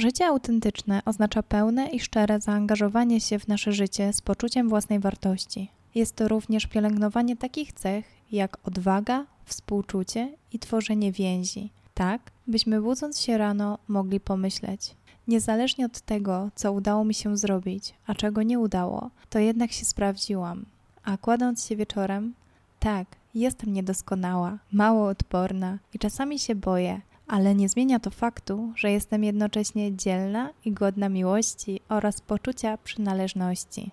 Życie autentyczne oznacza pełne i szczere zaangażowanie się w nasze życie z poczuciem własnej wartości. Jest to również pielęgnowanie takich cech jak odwaga, współczucie i tworzenie więzi, tak byśmy budząc się rano mogli pomyśleć: Niezależnie od tego, co udało mi się zrobić, a czego nie udało, to jednak się sprawdziłam. A kładąc się wieczorem, tak, jestem niedoskonała, mało odporna i czasami się boję, ale nie zmienia to faktu, że jestem jednocześnie dzielna i godna miłości oraz poczucia przynależności.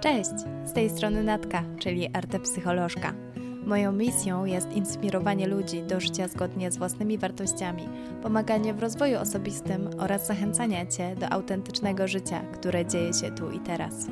Cześć, z tej strony Natka, czyli artepsycholożka. Moją misją jest inspirowanie ludzi do życia zgodnie z własnymi wartościami, pomaganie w rozwoju osobistym oraz zachęcanie Cię do autentycznego życia, które dzieje się tu i teraz.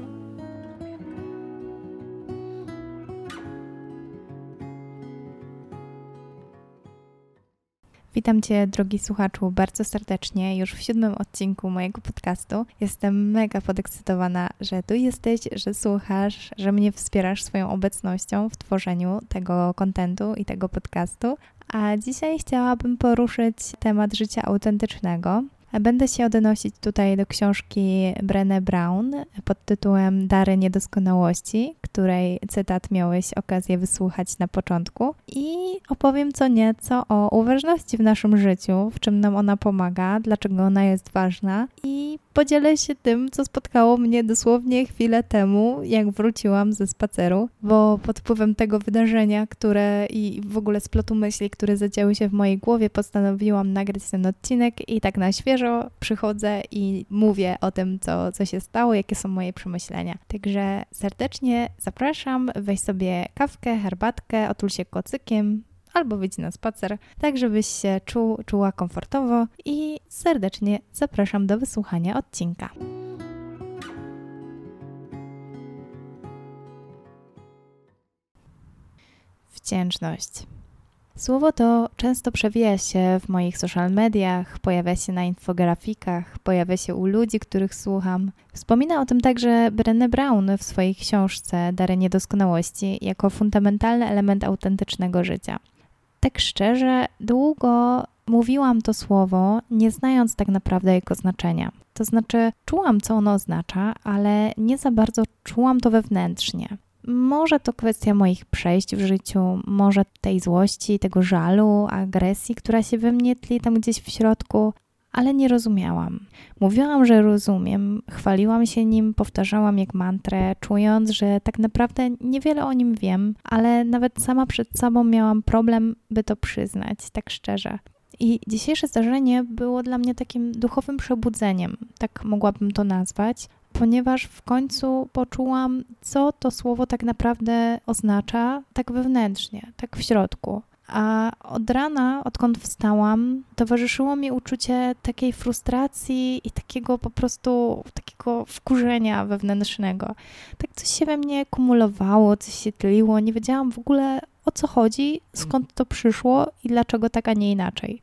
Witam Cię, drogi słuchaczu, bardzo serdecznie już w siódmym odcinku mojego podcastu. Jestem mega podekscytowana, że tu jesteś, że słuchasz, że mnie wspierasz swoją obecnością w tworzeniu tego kontentu i tego podcastu. A dzisiaj chciałabym poruszyć temat życia autentycznego. Będę się odnosić tutaj do książki Brené Brown pod tytułem Dary Niedoskonałości, której cytat miałeś okazję wysłuchać na początku. I opowiem co nieco o uważności w naszym życiu, w czym nam ona pomaga, dlaczego ona jest ważna. I podzielę się tym, co spotkało mnie dosłownie chwilę temu, jak wróciłam ze spaceru, bo pod wpływem tego wydarzenia, które i w ogóle splotu myśli, które zadziały się w mojej głowie, postanowiłam nagrać ten odcinek i tak na świeżo przychodzę i mówię o tym, co, co się stało, jakie są moje przemyślenia. Także serdecznie zapraszam, weź sobie kawkę, herbatkę, otul się kocykiem, albo wyjdź na spacer, tak żebyś się czuł, czuła komfortowo i serdecznie zapraszam do wysłuchania odcinka. Wdzięczność. Słowo to często przewija się w moich social mediach, pojawia się na infografikach, pojawia się u ludzi, których słucham. Wspomina o tym także Brené Brown w swojej książce Dary Niedoskonałości jako fundamentalny element autentycznego życia tak szczerze, długo mówiłam to słowo, nie znając tak naprawdę jego znaczenia. To znaczy, czułam, co ono oznacza, ale nie za bardzo czułam to wewnętrznie. Może to kwestia moich przejść w życiu, może tej złości, tego żalu, agresji, która się we mnie tli tam gdzieś w środku, ale nie rozumiałam. Mówiłam, że rozumiem, chwaliłam się nim, powtarzałam jak mantrę, czując, że tak naprawdę niewiele o nim wiem, ale nawet sama przed sobą miałam problem, by to przyznać, tak szczerze. I dzisiejsze zdarzenie było dla mnie takim duchowym przebudzeniem, tak mogłabym to nazwać, ponieważ w końcu poczułam, co to słowo tak naprawdę oznacza, tak wewnętrznie, tak w środku. A od rana, odkąd wstałam, towarzyszyło mi uczucie takiej frustracji i takiego po prostu takiego wkurzenia wewnętrznego. Tak coś się we mnie kumulowało, coś się tliło, nie wiedziałam w ogóle o co chodzi, skąd to przyszło i dlaczego tak, a nie inaczej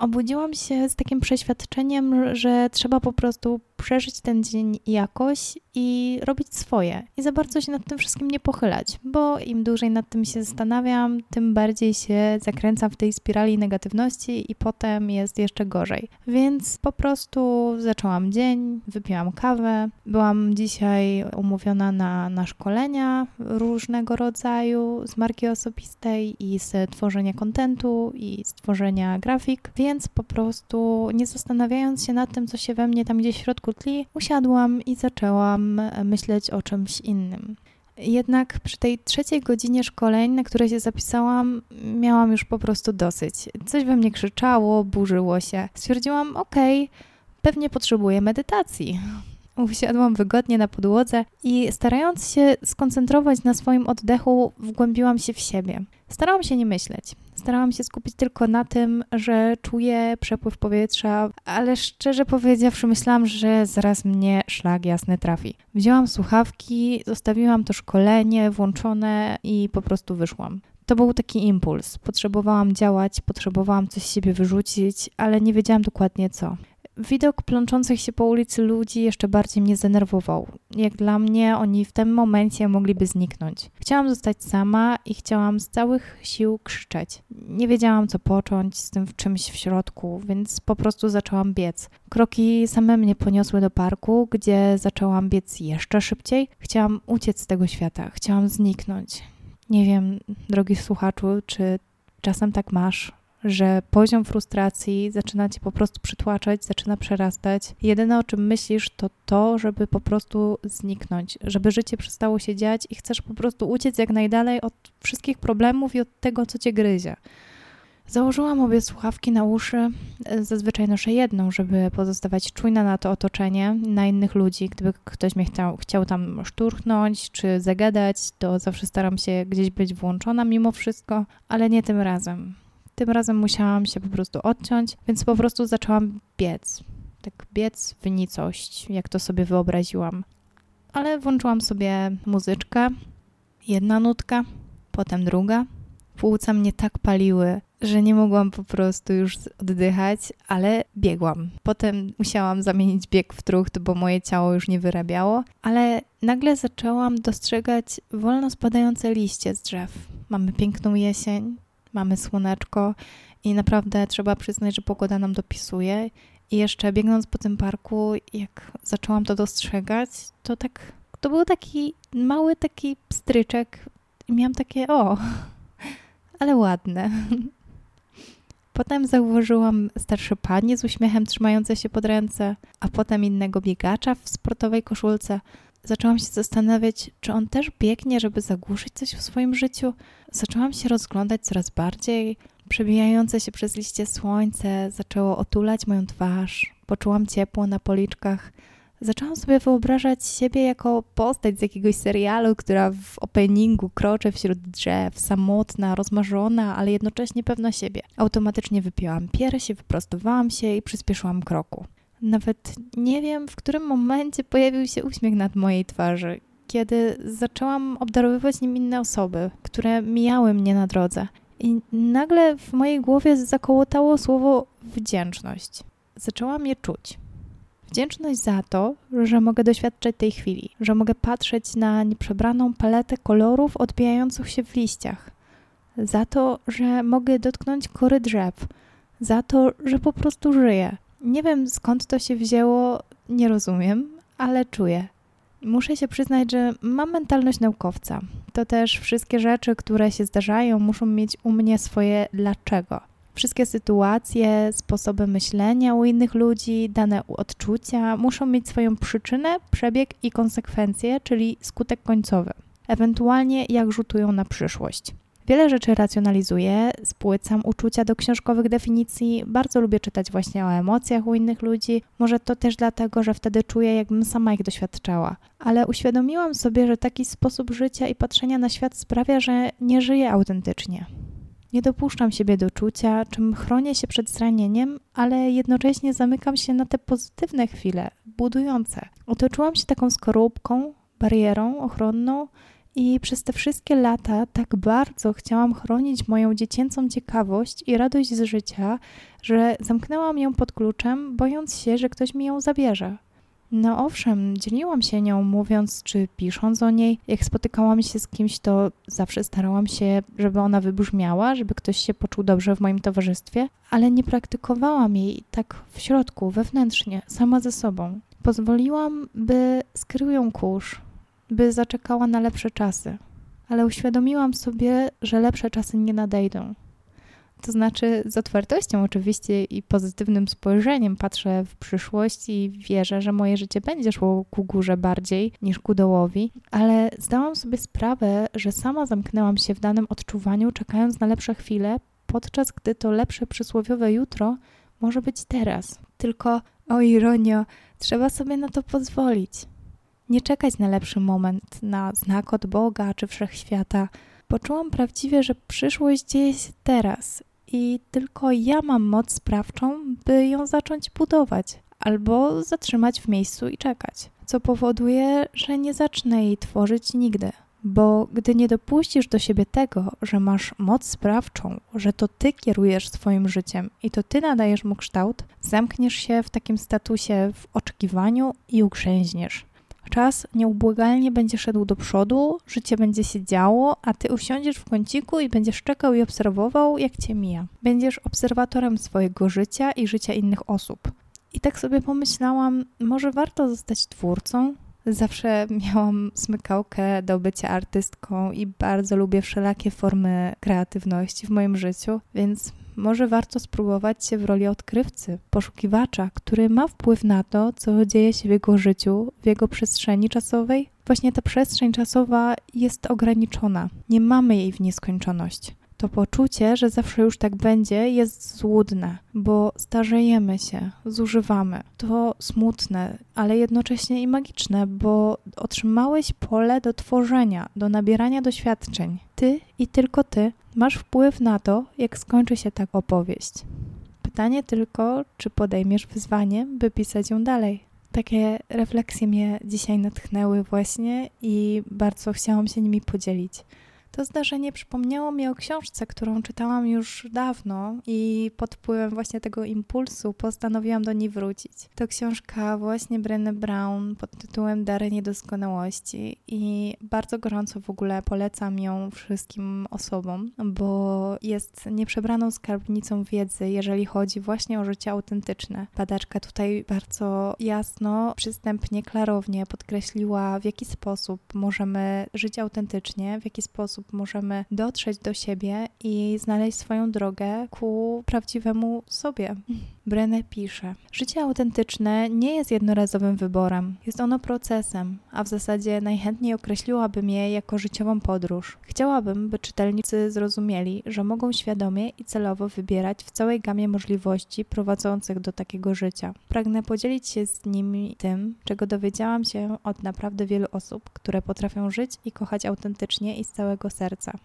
obudziłam się z takim przeświadczeniem, że trzeba po prostu przeżyć ten dzień jakoś i robić swoje. I za bardzo się nad tym wszystkim nie pochylać, bo im dłużej nad tym się zastanawiam, tym bardziej się zakręcam w tej spirali negatywności i potem jest jeszcze gorzej. Więc po prostu zaczęłam dzień, wypiłam kawę. Byłam dzisiaj umówiona na, na szkolenia różnego rodzaju z marki osobistej i z tworzenia kontentu i z tworzenia grafik, więc po prostu nie zastanawiając się nad tym, co się we mnie tam gdzieś w środku kutli, usiadłam i zaczęłam myśleć o czymś innym. Jednak przy tej trzeciej godzinie szkoleń, na które się zapisałam, miałam już po prostu dosyć. Coś we mnie krzyczało, burzyło się. Stwierdziłam, okej, okay, pewnie potrzebuję medytacji. Usiadłam wygodnie na podłodze i starając się skoncentrować na swoim oddechu, wgłębiłam się w siebie. Starałam się nie myśleć. Starałam się skupić tylko na tym, że czuję przepływ powietrza, ale szczerze powiedziawszy, myślałam, że zaraz mnie szlak jasny trafi. Wzięłam słuchawki, zostawiłam to szkolenie włączone i po prostu wyszłam. To był taki impuls. Potrzebowałam działać, potrzebowałam coś z siebie wyrzucić, ale nie wiedziałam dokładnie co. widok plączących się po ulicy ludzi jeszcze bardziej mnie zdenerwował. Jak dla mnie, oni w tym momencie mogliby zniknąć. Chciałam zostać sama i chciałam z całych sił krzyczeć. Nie wiedziałam, co począć z tym czymś w środku, więc po prostu zaczęłam biec. Kroki same mnie poniosły do parku, gdzie zaczęłam biec jeszcze szybciej. Chciałam uciec z tego świata, chciałam zniknąć. Nie wiem, drogi słuchaczu, czy czasem tak masz, że poziom frustracji zaczyna cię po prostu przytłaczać, zaczyna przerastać. Jedyne o czym myślisz to to, żeby po prostu zniknąć, żeby życie przestało się dziać i chcesz po prostu uciec jak najdalej od wszystkich problemów i od tego, co cię gryzie. Założyłam obie słuchawki na uszy. Zazwyczaj noszę jedną, żeby pozostawać czujna na to otoczenie, na innych ludzi. Gdyby ktoś mnie chciał, chciał tam szturchnąć czy zagadać, to zawsze staram się gdzieś być włączona mimo wszystko, ale nie tym razem. Tym razem musiałam się po prostu odciąć, więc po prostu zaczęłam biec. Tak biec w nicość, jak to sobie wyobraziłam. Ale włączyłam sobie muzyczkę, jedna nutka, potem druga. Płuca mnie tak paliły, że nie mogłam po prostu już oddychać, ale biegłam. Potem musiałam zamienić bieg w trucht, bo moje ciało już nie wyrabiało, ale nagle zaczęłam dostrzegać wolno spadające liście z drzew. Mamy piękną jesień, mamy słoneczko i naprawdę trzeba przyznać, że pogoda nam dopisuje. I jeszcze biegnąc po tym parku, jak zaczęłam to dostrzegać, to tak, to był taki mały taki pstryczek i miałam takie, o, ale ładne. Potem zauważyłam starsze panie z uśmiechem trzymające się pod ręce, a potem innego biegacza w sportowej koszulce. Zaczęłam się zastanawiać, czy on też biegnie, żeby zagłuszyć coś w swoim życiu. Zaczęłam się rozglądać coraz bardziej. Przebijające się przez liście słońce zaczęło otulać moją twarz. Poczułam ciepło na policzkach. Zaczęłam sobie wyobrażać siebie jako postać z jakiegoś serialu, która w openingu kroczy wśród drzew, samotna, rozmarzona, ale jednocześnie pewna siebie. Automatycznie wypiłam piersi, wyprostowałam się i przyspieszyłam kroku. Nawet nie wiem, w którym momencie pojawił się uśmiech nad mojej twarzy, kiedy zaczęłam obdarowywać nim inne osoby, które mijały mnie na drodze. I nagle w mojej głowie zakołotało słowo wdzięczność. Zaczęłam je czuć. Wdzięczność za to, że mogę doświadczać tej chwili, że mogę patrzeć na nieprzebraną paletę kolorów odbijających się w liściach, za to, że mogę dotknąć kory drzew, za to, że po prostu żyję. Nie wiem skąd to się wzięło, nie rozumiem, ale czuję. Muszę się przyznać, że mam mentalność naukowca. To też wszystkie rzeczy, które się zdarzają, muszą mieć u mnie swoje dlaczego. Wszystkie sytuacje, sposoby myślenia u innych ludzi, dane odczucia muszą mieć swoją przyczynę, przebieg i konsekwencje, czyli skutek końcowy. Ewentualnie jak rzutują na przyszłość. Wiele rzeczy racjonalizuję, spłycam uczucia do książkowych definicji, bardzo lubię czytać właśnie o emocjach u innych ludzi. Może to też dlatego, że wtedy czuję, jakbym sama ich doświadczała. Ale uświadomiłam sobie, że taki sposób życia i patrzenia na świat sprawia, że nie żyję autentycznie. Nie dopuszczam siebie do czucia, czym chronię się przed zranieniem, ale jednocześnie zamykam się na te pozytywne chwile, budujące. Otoczyłam się taką skorupką, barierą ochronną, i przez te wszystkie lata tak bardzo chciałam chronić moją dziecięcą ciekawość i radość z życia, że zamknęłam ją pod kluczem, bojąc się, że ktoś mi ją zabierze. No owszem, dzieliłam się nią, mówiąc czy pisząc o niej. Jak spotykałam się z kimś, to zawsze starałam się, żeby ona wybrzmiała, żeby ktoś się poczuł dobrze w moim towarzystwie, ale nie praktykowałam jej tak w środku, wewnętrznie, sama ze sobą. Pozwoliłam, by skrył ją kurz, by zaczekała na lepsze czasy, ale uświadomiłam sobie, że lepsze czasy nie nadejdą. To znaczy, z otwartością oczywiście i pozytywnym spojrzeniem patrzę w przyszłość i wierzę, że moje życie będzie szło ku górze bardziej niż ku dołowi, ale zdałam sobie sprawę, że sama zamknęłam się w danym odczuwaniu, czekając na lepsze chwile, podczas gdy to lepsze przysłowiowe jutro może być teraz. Tylko, o ironio, trzeba sobie na to pozwolić. Nie czekać na lepszy moment, na znak od Boga czy wszechświata. Poczułam prawdziwie, że przyszłość dzieje się teraz i tylko ja mam moc sprawczą, by ją zacząć budować albo zatrzymać w miejscu i czekać, co powoduje, że nie zacznę jej tworzyć nigdy. Bo gdy nie dopuścisz do siebie tego, że masz moc sprawczą, że to ty kierujesz swoim życiem i to ty nadajesz mu kształt, zamkniesz się w takim statusie w oczekiwaniu i ugrzęźniesz. Czas nieubłagalnie będzie szedł do przodu, życie będzie się działo, a ty usiądziesz w kąciku i będziesz czekał i obserwował, jak cię mija. Będziesz obserwatorem swojego życia i życia innych osób. I tak sobie pomyślałam, może warto zostać twórcą? Zawsze miałam smykałkę do bycia artystką i bardzo lubię wszelakie formy kreatywności w moim życiu, więc może warto spróbować się w roli odkrywcy, poszukiwacza, który ma wpływ na to, co dzieje się w jego życiu, w jego przestrzeni czasowej. Właśnie ta przestrzeń czasowa jest ograniczona, nie mamy jej w nieskończoność. To poczucie, że zawsze już tak będzie, jest złudne, bo starzejemy się, zużywamy. To smutne, ale jednocześnie i magiczne, bo otrzymałeś pole do tworzenia, do nabierania doświadczeń. Ty i tylko ty masz wpływ na to, jak skończy się ta opowieść. Pytanie tylko, czy podejmiesz wyzwanie, by pisać ją dalej. Takie refleksje mnie dzisiaj natchnęły właśnie i bardzo chciałam się nimi podzielić. To zdarzenie przypomniało mi o książce, którą czytałam już dawno i pod wpływem właśnie tego impulsu postanowiłam do niej wrócić. To książka właśnie Brené Brown pod tytułem Dary Niedoskonałości i bardzo gorąco w ogóle polecam ją wszystkim osobom, bo jest nieprzebraną skarbnicą wiedzy, jeżeli chodzi właśnie o życie autentyczne. Badaczka tutaj bardzo jasno, przystępnie, klarownie podkreśliła, w jaki sposób możemy żyć autentycznie, w jaki sposób możemy dotrzeć do siebie i znaleźć swoją drogę ku prawdziwemu sobie. Brené pisze: Życie autentyczne nie jest jednorazowym wyborem, jest ono procesem, a w zasadzie najchętniej określiłabym je jako życiową podróż. Chciałabym, by czytelnicy zrozumieli, że mogą świadomie i celowo wybierać w całej gamie możliwości prowadzących do takiego życia. Pragnę podzielić się z nimi tym, czego dowiedziałam się od naprawdę wielu osób, które potrafią żyć i kochać autentycznie i z całego serca.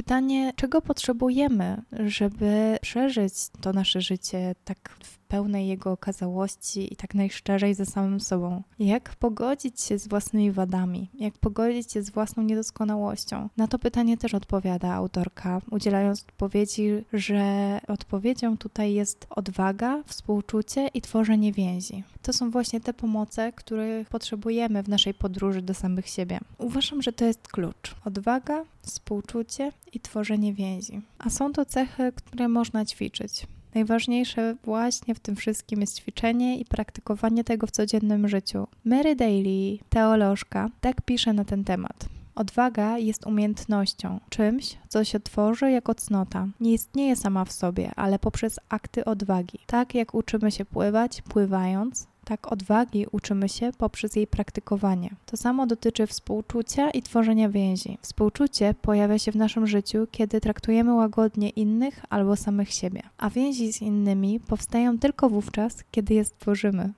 Pytanie, czego potrzebujemy, żeby przeżyć to nasze życie tak w pełnej jego okazałości i tak najszczerzej ze samym sobą. Jak pogodzić się z własnymi wadami? Jak pogodzić się z własną niedoskonałością? Na to pytanie też odpowiada autorka, udzielając odpowiedzi, że odpowiedzią tutaj jest odwaga, współczucie i tworzenie więzi. To są właśnie te pomoce, których potrzebujemy w naszej podróży do samych siebie. Uważam, że to jest klucz. Odwaga, współczucie i tworzenie więzi. A są to cechy, które można ćwiczyć. Najważniejsze właśnie w tym wszystkim jest ćwiczenie i praktykowanie tego w codziennym życiu. Mary Daly, teolożka, tak pisze na ten temat. Odwaga jest umiejętnością, czymś, co się tworzy jako cnota. Nie istnieje sama w sobie, ale poprzez akty odwagi. Tak jak uczymy się pływać, pływając, tak odwagi uczymy się poprzez jej praktykowanie. To samo dotyczy współczucia i tworzenia więzi. Współczucie pojawia się w naszym życiu, kiedy traktujemy łagodnie innych albo samych siebie, a więzi z innymi powstają tylko wówczas, kiedy je stworzymy.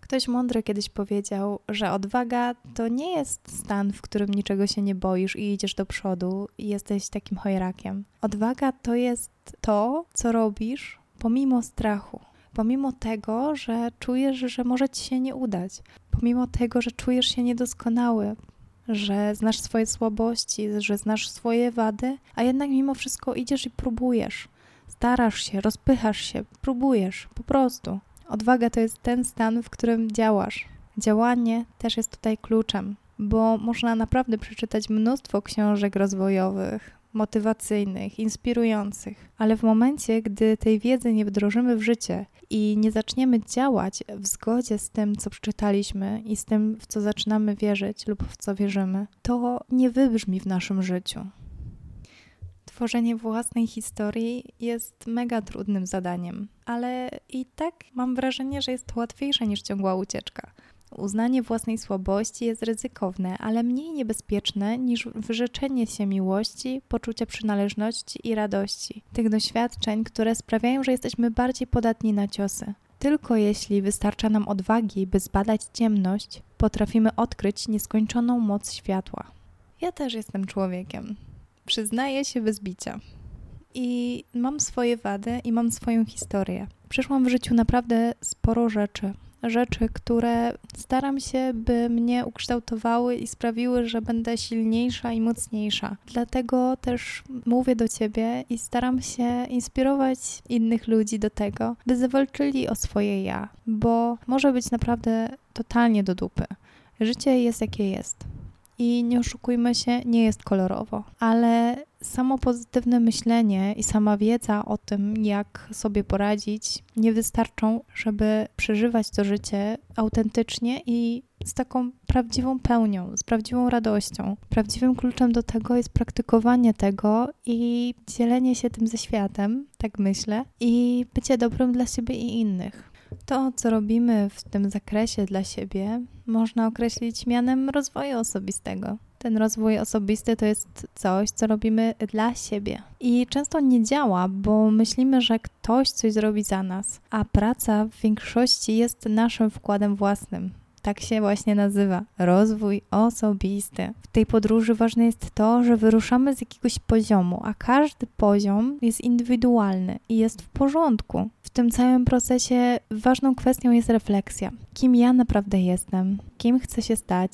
Ktoś mądry kiedyś powiedział, że odwaga to nie jest stan, w którym niczego się nie boisz i idziesz do przodu i jesteś takim chojrakiem. Odwaga to jest to, co robisz pomimo strachu pomimo tego, że czujesz, że może ci się nie udać, pomimo tego, że czujesz się niedoskonały, że znasz swoje słabości, że znasz swoje wady, a jednak mimo wszystko idziesz i próbujesz. Starasz się, rozpychasz się, próbujesz, po prostu. Odwaga to jest ten stan, w którym działasz. Działanie też jest tutaj kluczem, bo można naprawdę przeczytać mnóstwo książek rozwojowych, motywacyjnych, inspirujących, ale w momencie, gdy tej wiedzy nie wdrożymy w życie i nie zaczniemy działać w zgodzie z tym, co przeczytaliśmy i z tym, w co zaczynamy wierzyć lub w co wierzymy, to nie wybrzmi w naszym życiu. Tworzenie własnej historii jest mega trudnym zadaniem, ale i tak mam wrażenie, że jest łatwiejsze niż ciągła ucieczka. Uznanie własnej słabości jest ryzykowne, ale mniej niebezpieczne niż wyrzeczenie się miłości, poczucia przynależności i radości. Tych doświadczeń, które sprawiają, że jesteśmy bardziej podatni na ciosy. Tylko jeśli wystarcza nam odwagi, by zbadać ciemność, potrafimy odkryć nieskończoną moc światła. Ja też jestem człowiekiem. Przyznaję się bez bicia. I mam swoje wady i mam swoją historię. Przeszłam w życiu naprawdę sporo rzeczy, rzeczy, które staram się, by mnie ukształtowały i sprawiły, że będę silniejsza i mocniejsza. Dlatego też mówię do ciebie i staram się inspirować innych ludzi do tego, by zawalczyli o swoje ja, bo może być naprawdę totalnie do dupy. Życie jest jakie jest. I nie oszukujmy się, nie jest kolorowo, ale samo pozytywne myślenie i sama wiedza o tym, jak sobie poradzić, nie wystarczą, żeby przeżywać to życie autentycznie i z taką prawdziwą pełnią, z prawdziwą radością. Prawdziwym kluczem do tego jest praktykowanie tego i dzielenie się tym ze światem, tak myślę, i bycie dobrym dla siebie i innych. To, co robimy w tym zakresie dla siebie, można określić mianem rozwoju osobistego. Ten rozwój osobisty to jest coś, co robimy dla siebie. I często nie działa, bo myślimy, że ktoś coś zrobi za nas, a praca w większości jest naszym wkładem własnym. Tak się właśnie nazywa rozwój osobisty. W tej podróży ważne jest to, że wyruszamy z jakiegoś poziomu, a każdy poziom jest indywidualny i jest w porządku. W tym całym procesie ważną kwestią jest refleksja. Kim ja naprawdę jestem? Kim chcę się stać?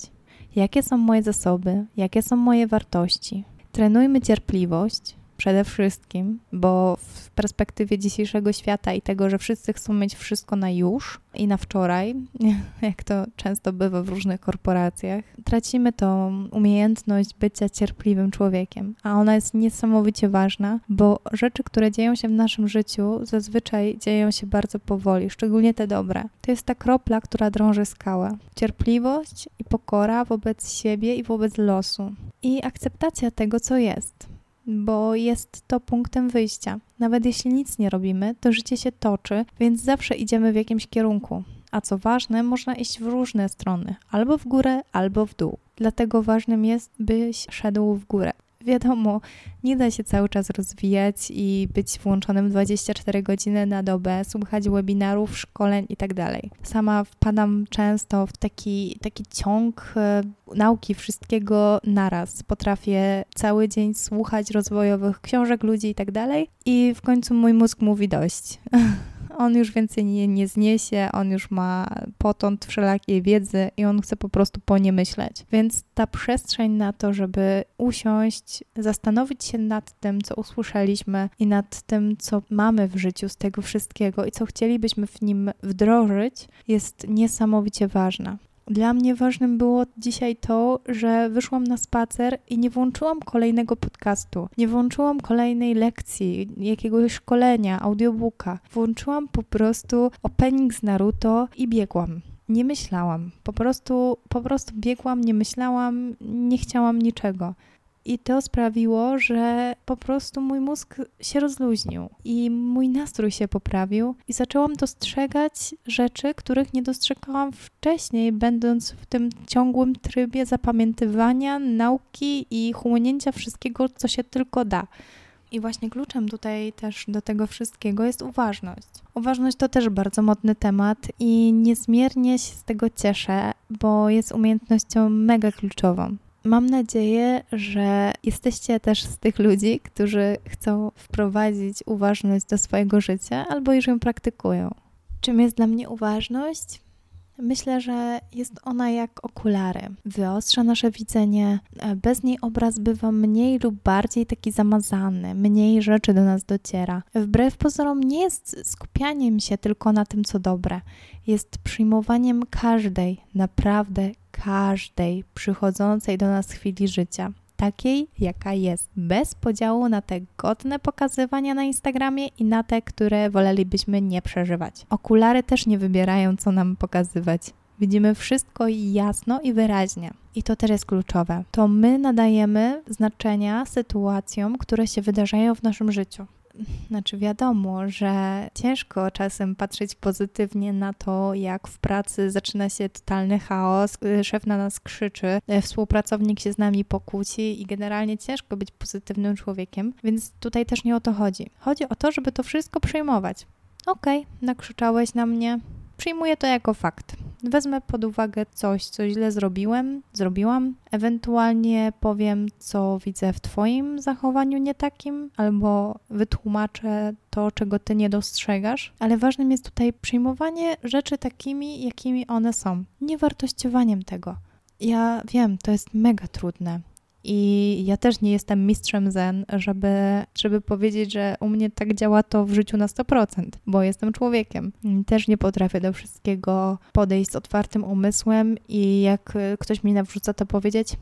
Jakie są moje zasoby? Jakie są moje wartości? Trenujmy cierpliwość, przede wszystkim, bo w perspektywie dzisiejszego świata i tego, że wszyscy chcą mieć wszystko na już i na wczoraj, jak to często bywa w różnych korporacjach, tracimy tą umiejętność bycia cierpliwym człowiekiem, a ona jest niesamowicie ważna, bo rzeczy, które dzieją się w naszym życiu, zazwyczaj dzieją się bardzo powoli, szczególnie te dobre. To jest ta kropla, która drąży skałę. Cierpliwość i pokora wobec siebie i wobec losu. I akceptacja tego, co jest bo jest to punktem wyjścia. Nawet jeśli nic nie robimy, to życie się toczy, więc zawsze idziemy w jakimś kierunku. A co ważne, można iść w różne strony, albo w górę, albo w dół. Dlatego ważnym jest, byś szedł w górę wiadomo, nie da się cały czas rozwijać i być włączonym 24 godziny na dobę, słuchać webinarów, szkoleń itd. Tak Sama wpadam często w taki, taki ciąg e, nauki wszystkiego naraz. Potrafię cały dzień słuchać rozwojowych książek ludzi itd. Tak i w końcu mój mózg mówi dość. on już więcej nie, nie zniesie, on już ma potąd wszelakiej wiedzy i on chce po prostu po nie myśleć. Więc ta przestrzeń na to, żeby usiąść, zastanowić się nad tym, co usłyszeliśmy i nad tym, co mamy w życiu z tego wszystkiego i co chcielibyśmy w nim wdrożyć, jest niesamowicie ważna. Dla mnie ważnym było dzisiaj to, że wyszłam na spacer i nie włączyłam kolejnego podcastu, nie włączyłam kolejnej lekcji, jakiegoś szkolenia, audiobooka. Włączyłam po prostu opening z Naruto i biegłam. Nie myślałam, po prostu, po prostu biegłam, nie myślałam, nie chciałam niczego. I to sprawiło, że po prostu mój mózg się rozluźnił i mój nastrój się poprawił, i zaczęłam dostrzegać rzeczy, których nie dostrzegałam wcześniej, będąc w tym ciągłym trybie zapamiętywania, nauki i chłonięcia wszystkiego, co się tylko da. I właśnie kluczem tutaj też do tego wszystkiego jest uważność. Uważność to też bardzo modny temat i niezmiernie się z tego cieszę, bo jest umiejętnością mega kluczową. Mam nadzieję, że jesteście też z tych ludzi, którzy chcą wprowadzić uważność do swojego życia albo już ją praktykują. Czym jest dla mnie uważność? Myślę, że jest ona jak okulary. Wyostrza nasze widzenie. Bez niej obraz bywa mniej lub bardziej taki zamazany, mniej rzeczy do nas dociera. Wbrew pozorom nie jest skupianiem się tylko na tym, co dobre. Jest przyjmowaniem każdej, naprawdę każdej przychodzącej do nas chwili życia takiej, jaka jest, bez podziału na te godne pokazywania na Instagramie i na te, które wolelibyśmy nie przeżywać. Okulary też nie wybierają, co nam pokazywać. Widzimy wszystko jasno i wyraźnie. I to też jest kluczowe. To my nadajemy znaczenia sytuacjom, które się wydarzają w naszym życiu znaczy wiadomo, że ciężko czasem patrzeć pozytywnie na to, jak w pracy zaczyna się totalny chaos, y, szef na nas krzyczy, y, współpracownik się z nami pokłóci i generalnie ciężko być pozytywnym człowiekiem, więc tutaj też nie o to chodzi. Chodzi o to, żeby to wszystko przyjmować. Okej, okay, nakrzyczałeś na mnie, przyjmuję to jako fakt. Wezmę pod uwagę coś, co źle zrobiłem, zrobiłam, ewentualnie powiem, co widzę w Twoim zachowaniu nie takim, albo wytłumaczę to, czego Ty nie dostrzegasz, ale ważnym jest tutaj przyjmowanie rzeczy takimi, jakimi one są, nie wartościowaniem tego. Ja wiem, to jest mega trudne. I ja też nie jestem mistrzem zen, żeby, żeby powiedzieć, że u mnie tak działa to w życiu na 100%, bo jestem człowiekiem. Też nie potrafię do wszystkiego podejść z otwartym umysłem i jak ktoś mi nawrzuca, to powiedzieć: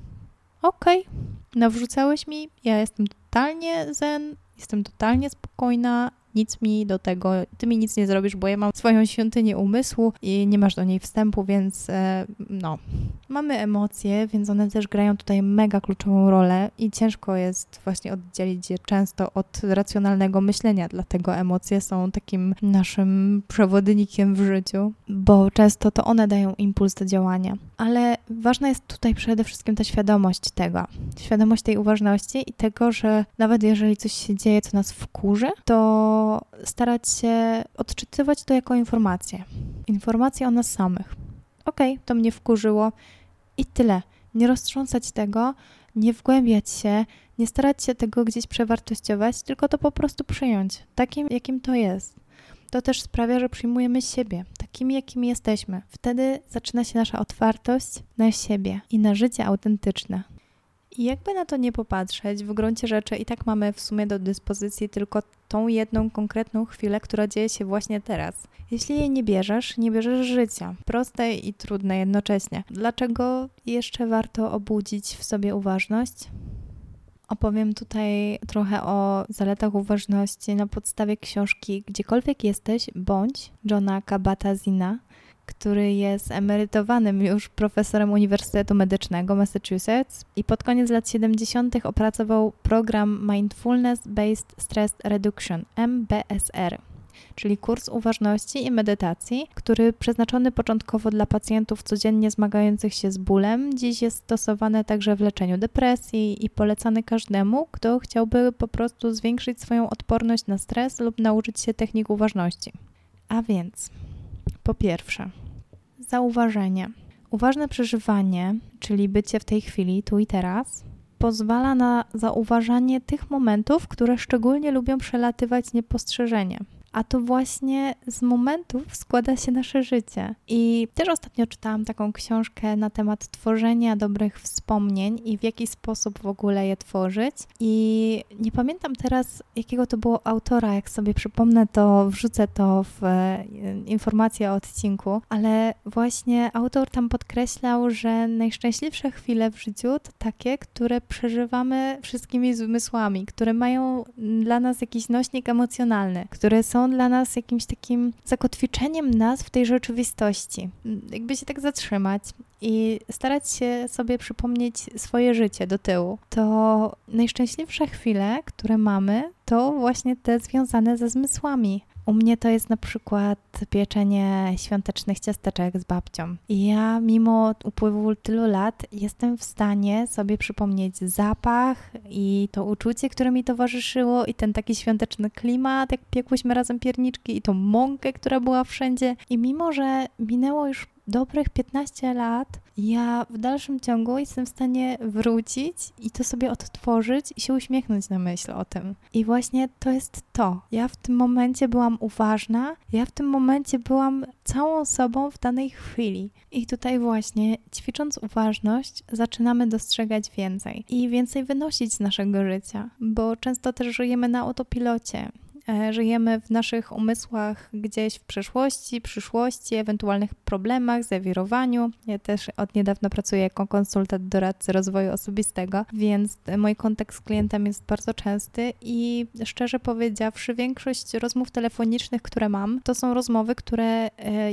Okej, okay, nawrzucałeś mi, ja jestem totalnie zen, jestem totalnie spokojna, nic mi do tego, ty mi nic nie zrobisz, bo ja mam swoją świątynię umysłu i nie masz do niej wstępu, więc e, no. Mamy emocje, więc one też grają tutaj mega kluczową rolę i ciężko jest właśnie oddzielić je często od racjonalnego myślenia, dlatego emocje są takim naszym przewodnikiem w życiu, bo często to one dają impuls do działania. Ale ważna jest tutaj przede wszystkim ta świadomość tego, świadomość tej uważności i tego, że nawet jeżeli coś się dzieje, co nas wkurzy, to starać się odczytywać to jako informację. Informację o nas samych. Okej, okay, to mnie wkurzyło i tyle. Nie roztrząsać tego, nie wgłębiać się, nie starać się tego gdzieś przewartościować, tylko to po prostu przyjąć, takim, jakim to jest. To też sprawia, że przyjmujemy siebie, takimi, jakimi jesteśmy. Wtedy zaczyna się nasza otwartość na siebie i na życie autentyczne. I jakby na to nie popatrzeć, w gruncie rzeczy i tak mamy w sumie do dyspozycji tylko tą jedną konkretną chwilę, która dzieje się właśnie teraz. Jeśli jej nie bierzesz, nie bierzesz życia. Proste i trudne jednocześnie. Dlaczego jeszcze warto obudzić w sobie uważność? Opowiem tutaj trochę o zaletach uważności na podstawie książki Gdziekolwiek jesteś, bądź Johna Kabata-Zina który jest emerytowanym już profesorem Uniwersytetu Medycznego Massachusetts i pod koniec lat 70. opracował program Mindfulness Based Stress Reduction MBSR czyli kurs uważności i medytacji, który przeznaczony początkowo dla pacjentów codziennie zmagających się z bólem, dziś jest stosowany także w leczeniu depresji i polecany każdemu, kto chciałby po prostu zwiększyć swoją odporność na stres lub nauczyć się technik uważności. A więc po pierwsze, zauważenie. Uważne przeżywanie, czyli bycie w tej chwili, tu i teraz, pozwala na zauważanie tych momentów, które szczególnie lubią przelatywać niepostrzeżenie. A to właśnie z momentów składa się nasze życie. I też ostatnio czytałam taką książkę na temat tworzenia dobrych wspomnień i w jaki sposób w ogóle je tworzyć. I nie pamiętam teraz, jakiego to było autora. Jak sobie przypomnę, to wrzucę to w e, informację o odcinku. Ale właśnie autor tam podkreślał, że najszczęśliwsze chwile w życiu to takie, które przeżywamy wszystkimi zmysłami, które mają dla nas jakiś nośnik emocjonalny, które są są dla nas jakimś takim zakotwiczeniem nas w tej rzeczywistości. Jakby się tak zatrzymać i starać się sobie przypomnieć swoje życie do tyłu, to najszczęśliwsze chwile, które mamy, to właśnie te związane ze zmysłami. U mnie to jest na przykład pieczenie świątecznych ciasteczek z babcią. I ja, mimo upływu tylu lat, jestem w stanie sobie przypomnieć zapach i to uczucie, które mi towarzyszyło, i ten taki świąteczny klimat, jak piekłyśmy razem pierniczki, i tą mąkę, która była wszędzie. I mimo, że minęło już dobrych 15 lat ja w dalszym ciągu jestem w stanie wrócić i to sobie odtworzyć i się uśmiechnąć na myśl o tym. I właśnie to jest to. Ja w tym momencie byłam uważna, ja w tym momencie byłam całą sobą w danej chwili. I tutaj właśnie, ćwicząc uważność, zaczynamy dostrzegać więcej i więcej wynosić z naszego życia, bo często też żyjemy na autopilocie. E, żyjemy w naszych umysłach gdzieś w przeszłości, przyszłości, ewentualnych problemach, zawirowaniu. Ja też od niedawna pracuję jako konsultant doradcy rozwoju osobistego, więc mój kontakt z klientem jest bardzo częsty i szczerze powiedziawszy, większość rozmów telefonicznych, które mam, to są rozmowy, które e,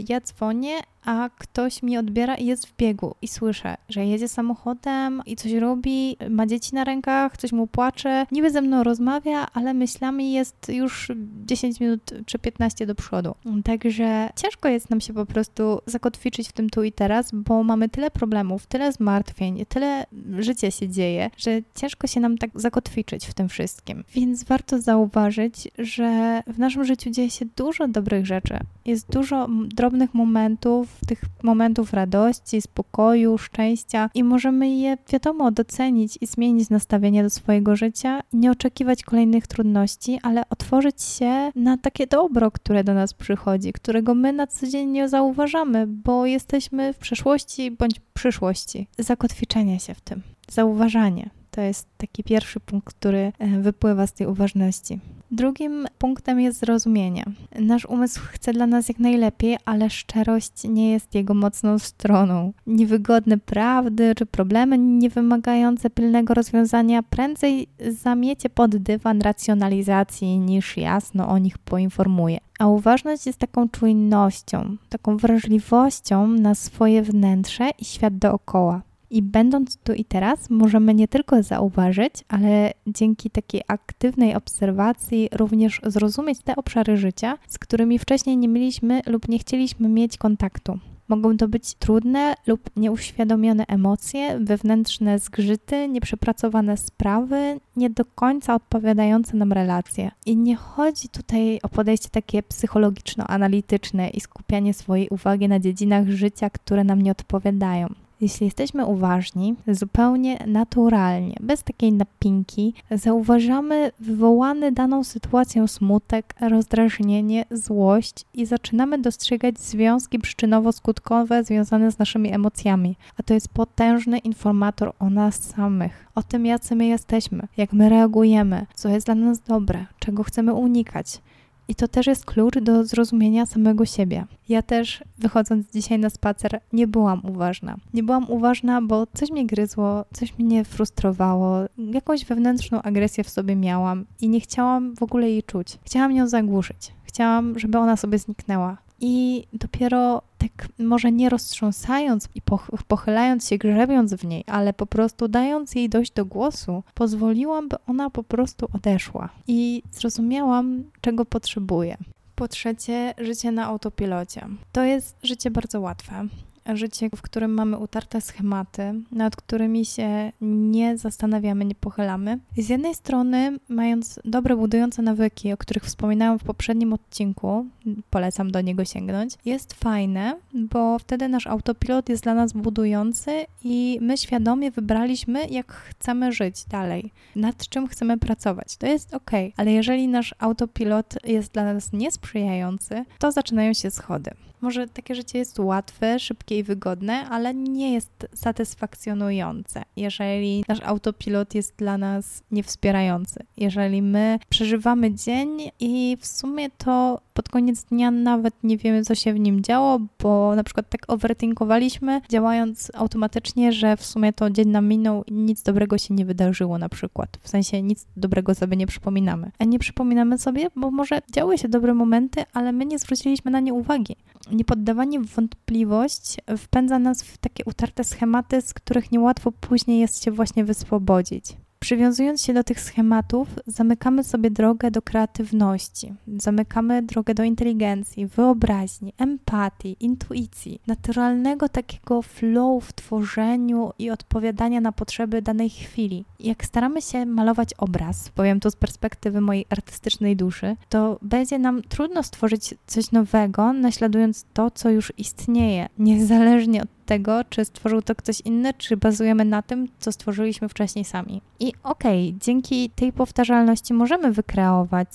ja dzwonię, a ktoś mi odbiera i jest w biegu i słyszę, że jedzie samochodem i coś robi, ma dzieci na rękach, coś mu płacze, niby ze mną rozmawia, ale myślami jest już 10 minut czy 15 do przodu. Także ciężko jest nam się po prostu zakotwiczyć w tym tu i teraz, bo mamy tyle problemów, tyle zmartwień, tyle życia się dzieje, że ciężko się nam tak zakotwiczyć w tym wszystkim. Więc warto zauważyć, że w naszym życiu dzieje się dużo dobrych rzeczy. Jest dużo drobnych momentów, tych momentów radości, spokoju, szczęścia i możemy je, wiadomo, docenić i zmienić nastawienie do swojego życia, nie oczekiwać kolejnych trudności, ale otworzyć się na takie dobro, które do nas przychodzi, którego my na co dzień nie zauważamy, bo jesteśmy w przeszłości bądź przyszłości. Zakotwiczenie się w tym, zauważanie. To jest taki pierwszy punkt, który e, wypływa z tej uważności. Drugim punktem jest zrozumienie. Nasz umysł chce dla nas jak najlepiej, ale szczerość nie jest jego mocną stroną. Niewygodne prawdy czy problemy nie wymagające pilnego rozwiązania prędzej zamiecie pod dywan racjonalizacji niż jasno o nich poinformuje. A uważność jest taką czujnością, taką wrażliwością na swoje wnętrze i świat dookoła. I będąc tu i teraz, możemy nie tylko zauważyć, ale dzięki takiej aktywnej obserwacji również zrozumieć te obszary życia, z którymi wcześniej nie mieliśmy lub nie chcieliśmy mieć kontaktu. Mogą to być trudne lub nieuświadomione emocje, wewnętrzne zgrzyty, nieprzepracowane sprawy, nie do końca odpowiadające nam relacje. I nie chodzi tutaj o podejście takie psychologiczno-analityczne i skupianie swojej uwagi na dziedzinach życia, które nam nie odpowiadają. Jeśli jesteśmy uważni, zupełnie naturalnie, bez takiej napinki, zauważamy wywołany daną sytuacją smutek, rozdrażnienie, złość i zaczynamy dostrzegać związki przyczynowo-skutkowe związane z naszymi emocjami. A to jest potężny informator o nas samych, o tym, jacy my jesteśmy, jak my reagujemy, co jest dla nas dobre, czego chcemy unikać. I to też jest klucz do zrozumienia samego siebie. Ja też, wychodząc dzisiaj na spacer, nie byłam uważna. Nie byłam uważna, bo coś mnie gryzło, coś mnie frustrowało, jakąś wewnętrzną agresję w sobie miałam i nie chciałam w ogóle jej czuć. Chciałam ją zagłuszyć. Chciałam, żeby ona sobie zniknęła. I dopiero tak może nie roztrząsając i pochylając się, grzebiąc w niej, ale po prostu dając jej dojść do głosu, pozwoliłam, by ona po prostu odeszła. I zrozumiałam, czego potrzebuje. Po trzecie, życie na autopilocie. To jest życie bardzo łatwe życie, w którym mamy utarte schematy, nad którymi się nie zastanawiamy, nie pochylamy. Z jednej strony, mając dobre, budujące nawyki, o których wspominałam w poprzednim odcinku, polecam do niego sięgnąć, jest fajne, bo wtedy nasz autopilot jest dla nas budujący i my świadomie wybraliśmy, jak chcemy żyć dalej, nad czym chcemy pracować. To jest ok, ale jeżeli nasz autopilot jest dla nas niesprzyjający, to zaczynają się schody. Może takie życie jest łatwe, szybkie i wygodne, ale nie jest satysfakcjonujące, jeżeli nasz autopilot jest dla nas niewspierający. Jeżeli my przeżywamy dzień i w sumie to pod koniec dnia nawet nie wiemy, co się w nim działo, bo na przykład tak overthinkowaliśmy, działając automatycznie, że w sumie to dzień nam minął i nic dobrego się nie wydarzyło na przykład. W sensie nic dobrego sobie nie przypominamy. A nie przypominamy sobie, bo może działy się dobre momenty, ale my nie zwróciliśmy na nie uwagi. Niepoddawanie w wątpliwość wpędza nas w takie utarte schematy, z których niełatwo później jest się właśnie wyswobodzić. Przywiązując się do tych schematów, zamykamy sobie drogę do kreatywności, zamykamy drogę do inteligencji, wyobraźni, empatii, intuicji, naturalnego takiego flow w tworzeniu i odpowiadania na potrzeby danej chwili. Jak staramy się malować obraz, powiem to z perspektywy mojej artystycznej duszy, to będzie nam trudno stworzyć coś nowego, naśladując to, co już istnieje, niezależnie od tego, czy stworzył to ktoś inny, czy bazujemy na tym, co stworzyliśmy wcześniej sami. I okej, okay, dzięki tej powtarzalności możemy wykreować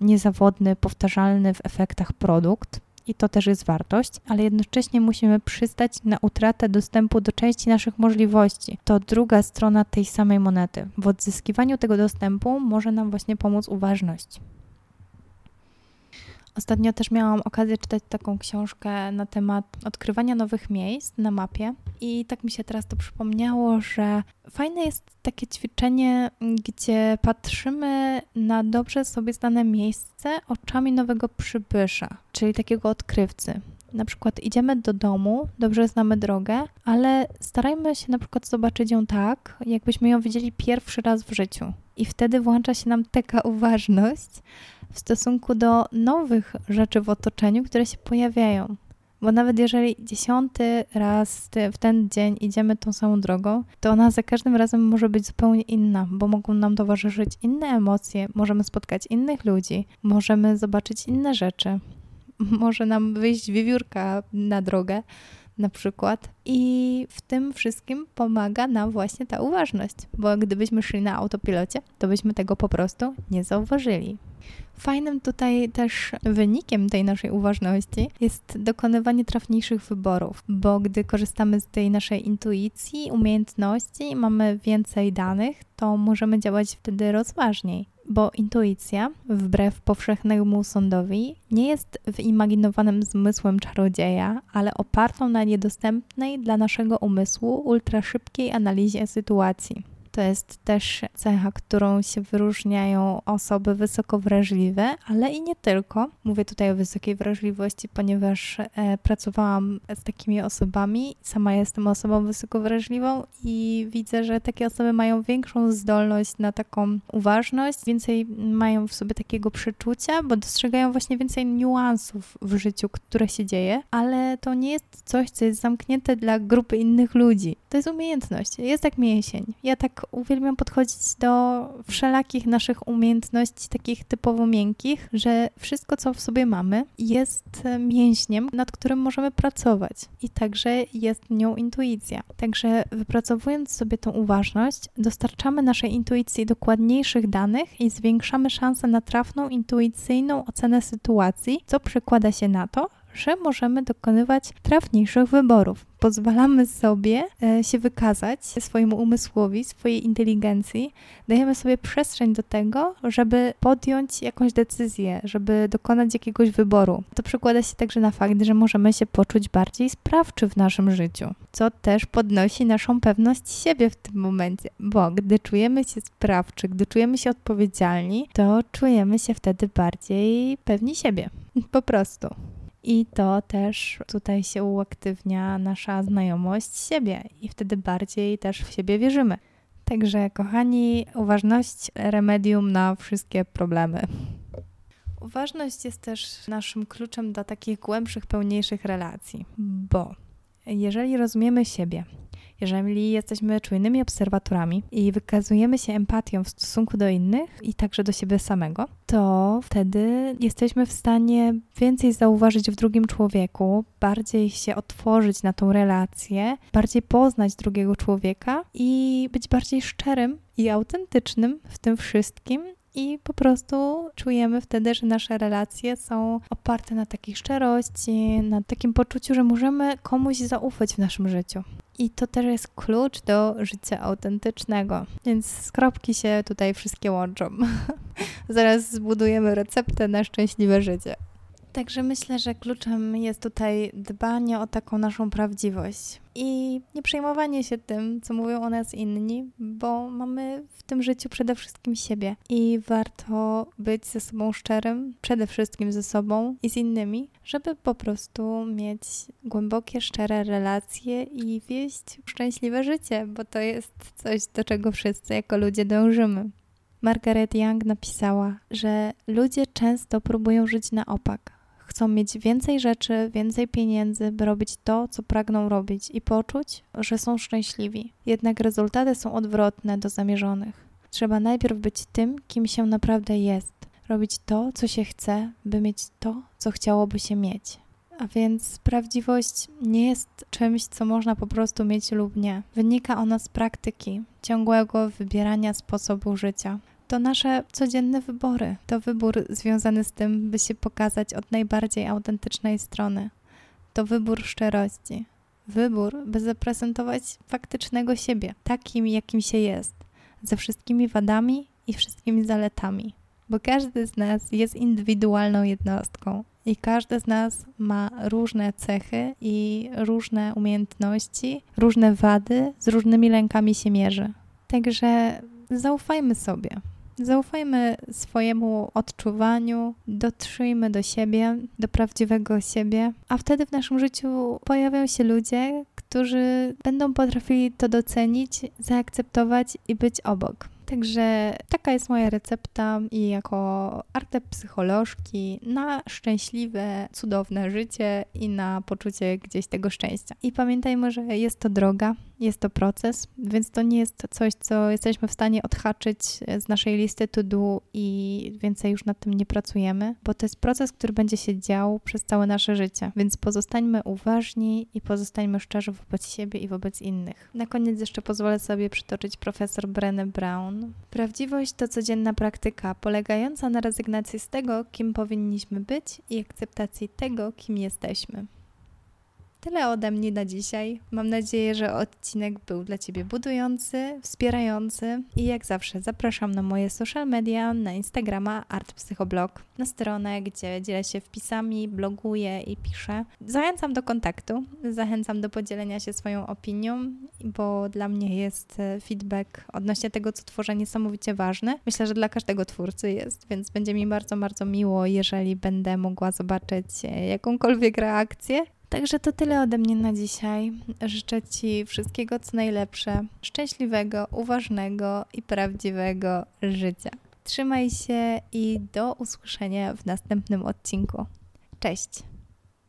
niezawodny, powtarzalny w efektach produkt, i to też jest wartość, ale jednocześnie musimy przystać na utratę dostępu do części naszych możliwości. To druga strona tej samej monety. W odzyskiwaniu tego dostępu może nam właśnie pomóc uważność. Ostatnio też miałam okazję czytać taką książkę na temat odkrywania nowych miejsc na mapie i tak mi się teraz to przypomniało, że fajne jest takie ćwiczenie, gdzie patrzymy na dobrze sobie znane miejsce oczami nowego przybysza, czyli takiego odkrywcy. Na przykład idziemy do domu, dobrze znamy drogę, ale starajmy się na przykład zobaczyć ją tak, jakbyśmy ją widzieli pierwszy raz w życiu. I wtedy włącza się nam taka uważność, w stosunku do nowych rzeczy w otoczeniu, które się pojawiają. Bo nawet jeżeli dziesiąty raz w ten dzień idziemy tą samą drogą, to ona za każdym razem może być zupełnie inna, bo mogą nam towarzyszyć inne emocje, możemy spotkać innych ludzi, możemy zobaczyć inne rzeczy. może nam wyjść wiewiórka na drogę na przykład. I w tym wszystkim pomaga nam właśnie ta uważność, bo gdybyśmy szli na autopilocie, to byśmy tego po prostu nie zauważyli. Fajnym tutaj też wynikiem tej naszej uważności jest dokonywanie trafniejszych wyborów, bo gdy korzystamy z tej naszej intuicji, umiejętności, mamy więcej danych, to możemy działać wtedy rozważniej bo intuicja, wbrew powszechnemu sądowi, nie jest wyimaginowanym zmysłem czarodzieja, ale opartą na niedostępnej dla naszego umysłu ultraszybkiej analizie sytuacji. To jest też cecha, którą się wyróżniają osoby wysoko wrażliwe, ale i nie tylko. Mówię tutaj o wysokiej wrażliwości, ponieważ e, pracowałam z takimi osobami. Sama jestem osobą wysoko wrażliwą i widzę, że takie osoby mają większą zdolność na taką uważność, więcej mają w sobie takiego przeczucia, bo dostrzegają właśnie więcej niuansów w życiu, które się dzieje, ale to nie jest coś, co jest zamknięte dla grupy innych ludzi. To jest umiejętność, jest jak mięsień. Ja tak uwielbiam podchodzić do wszelakich naszych umiejętności, takich typowo miękkich, że wszystko, co w sobie mamy, jest mięśniem, nad którym możemy pracować. I także jest nią intuicja. Także wypracowując sobie tą uważność, dostarczamy naszej intuicji dokładniejszych danych i zwiększamy szanse na trafną, intuicyjną ocenę sytuacji, co przekłada się na to, że możemy dokonywać trafniejszych wyborów. Pozwalamy sobie e, się wykazać swojemu umysłowi, swojej inteligencji, dajemy sobie przestrzeń do tego, żeby podjąć jakąś decyzję, żeby dokonać jakiegoś wyboru. To przekłada się także na fakt, że możemy się poczuć bardziej sprawczy w naszym życiu, co też podnosi naszą pewność siebie w tym momencie, bo gdy czujemy się sprawczy, gdy czujemy się odpowiedzialni, to czujemy się wtedy bardziej pewni siebie. Po prostu. I to też tutaj się uaktywnia nasza znajomość siebie i wtedy bardziej też w siebie wierzymy. Także, kochani, uważność remedium na wszystkie problemy. Uważność jest też naszym kluczem do takich głębszych, pełniejszych relacji, bo jeżeli rozumiemy siebie, jeżeli jesteśmy czujnymi obserwatorami i wykazujemy się empatią w stosunku do innych i także do siebie samego, to wtedy jesteśmy w stanie więcej zauważyć w drugim człowieku, bardziej się otworzyć na tą relację, bardziej poznać drugiego człowieka i być bardziej szczerym i autentycznym w tym wszystkim i po prostu czujemy wtedy, że nasze relacje są oparte na takiej szczerości, na takim poczuciu, że możemy komuś zaufać w naszym życiu. I to też jest klucz do życia autentycznego. Więc skropki się tutaj wszystkie łączą. Zaraz zbudujemy receptę na szczęśliwe życie. Także myślę, że kluczem jest tutaj dbanie o taką naszą prawdziwość i nie przejmowanie się tym, co mówią o nas inni, bo mamy w tym życiu przede wszystkim siebie i warto być ze sobą szczerym, przede wszystkim ze sobą i z innymi, żeby po prostu mieć głębokie, szczere relacje i wieść szczęśliwe życie, bo to jest coś, do czego wszyscy jako ludzie dążymy. Margaret Young napisała, że ludzie często próbują żyć na opak chcą mieć więcej rzeczy, więcej pieniędzy, by robić to, co pragną robić i poczuć, że są szczęśliwi. Jednak rezultaty są odwrotne do zamierzonych. Trzeba najpierw być tym, kim się naprawdę jest, robić to, co się chce, by mieć to, co chciałoby się mieć. A więc prawdziwość nie jest czymś, co można po prostu mieć lub nie. Wynika ona z praktyki, ciągłego wybierania sposobu życia to nasze codzienne wybory. To wybór związany z tym, by się pokazać od najbardziej autentycznej strony. To wybór szczerości. Wybór, by zaprezentować faktycznego siebie, takim, jakim się jest, ze wszystkimi wadami i wszystkimi zaletami. Bo każdy z nas jest indywidualną jednostką i każdy z nas ma różne cechy i różne umiejętności, różne wady, z różnymi lękami się mierzy. Także zaufajmy sobie. Zaufajmy swojemu odczuwaniu, dotrzyjmy do siebie, do prawdziwego siebie, a wtedy w naszym życiu pojawią się ludzie, którzy będą potrafili to docenić, zaakceptować i być obok. Także taka jest moja recepta i jako psycholożki na szczęśliwe, cudowne życie i na poczucie gdzieś tego szczęścia. I pamiętajmy, że jest to droga, jest to proces, więc to nie jest coś, co jesteśmy w stanie odhaczyć z naszej listy to do i więcej już nad tym nie pracujemy, bo to jest proces, który będzie się dział przez całe nasze życie. Więc pozostańmy uważni i pozostańmy szczerzy wobec siebie i wobec innych. Na koniec jeszcze pozwolę sobie przytoczyć profesor Brené Brown. Prawdziwość to codzienna praktyka polegająca na rezygnacji z tego, kim powinniśmy być i akceptacji tego, kim jesteśmy. Tyle ode mnie na dzisiaj. Mam nadzieję, że odcinek był dla Ciebie budujący, wspierający i jak zawsze zapraszam na moje social media, na Instagrama artpsychoblog, na stronę, gdzie dzielę się wpisami, bloguję i piszę. Zachęcam do kontaktu, zachęcam do podzielenia się swoją opinią, bo dla mnie jest e, feedback odnośnie tego, co tworzę, niesamowicie ważny. Myślę, że dla każdego twórcy jest, więc będzie mi bardzo, bardzo miło, jeżeli będę mogła zobaczyć e, jakąkolwiek reakcję. Także to tyle ode mnie na dzisiaj. Życzę Ci wszystkiego co najlepsze, szczęśliwego, uważnego i prawdziwego życia. Trzymaj się i do usłyszenia w następnym odcinku. Cześć!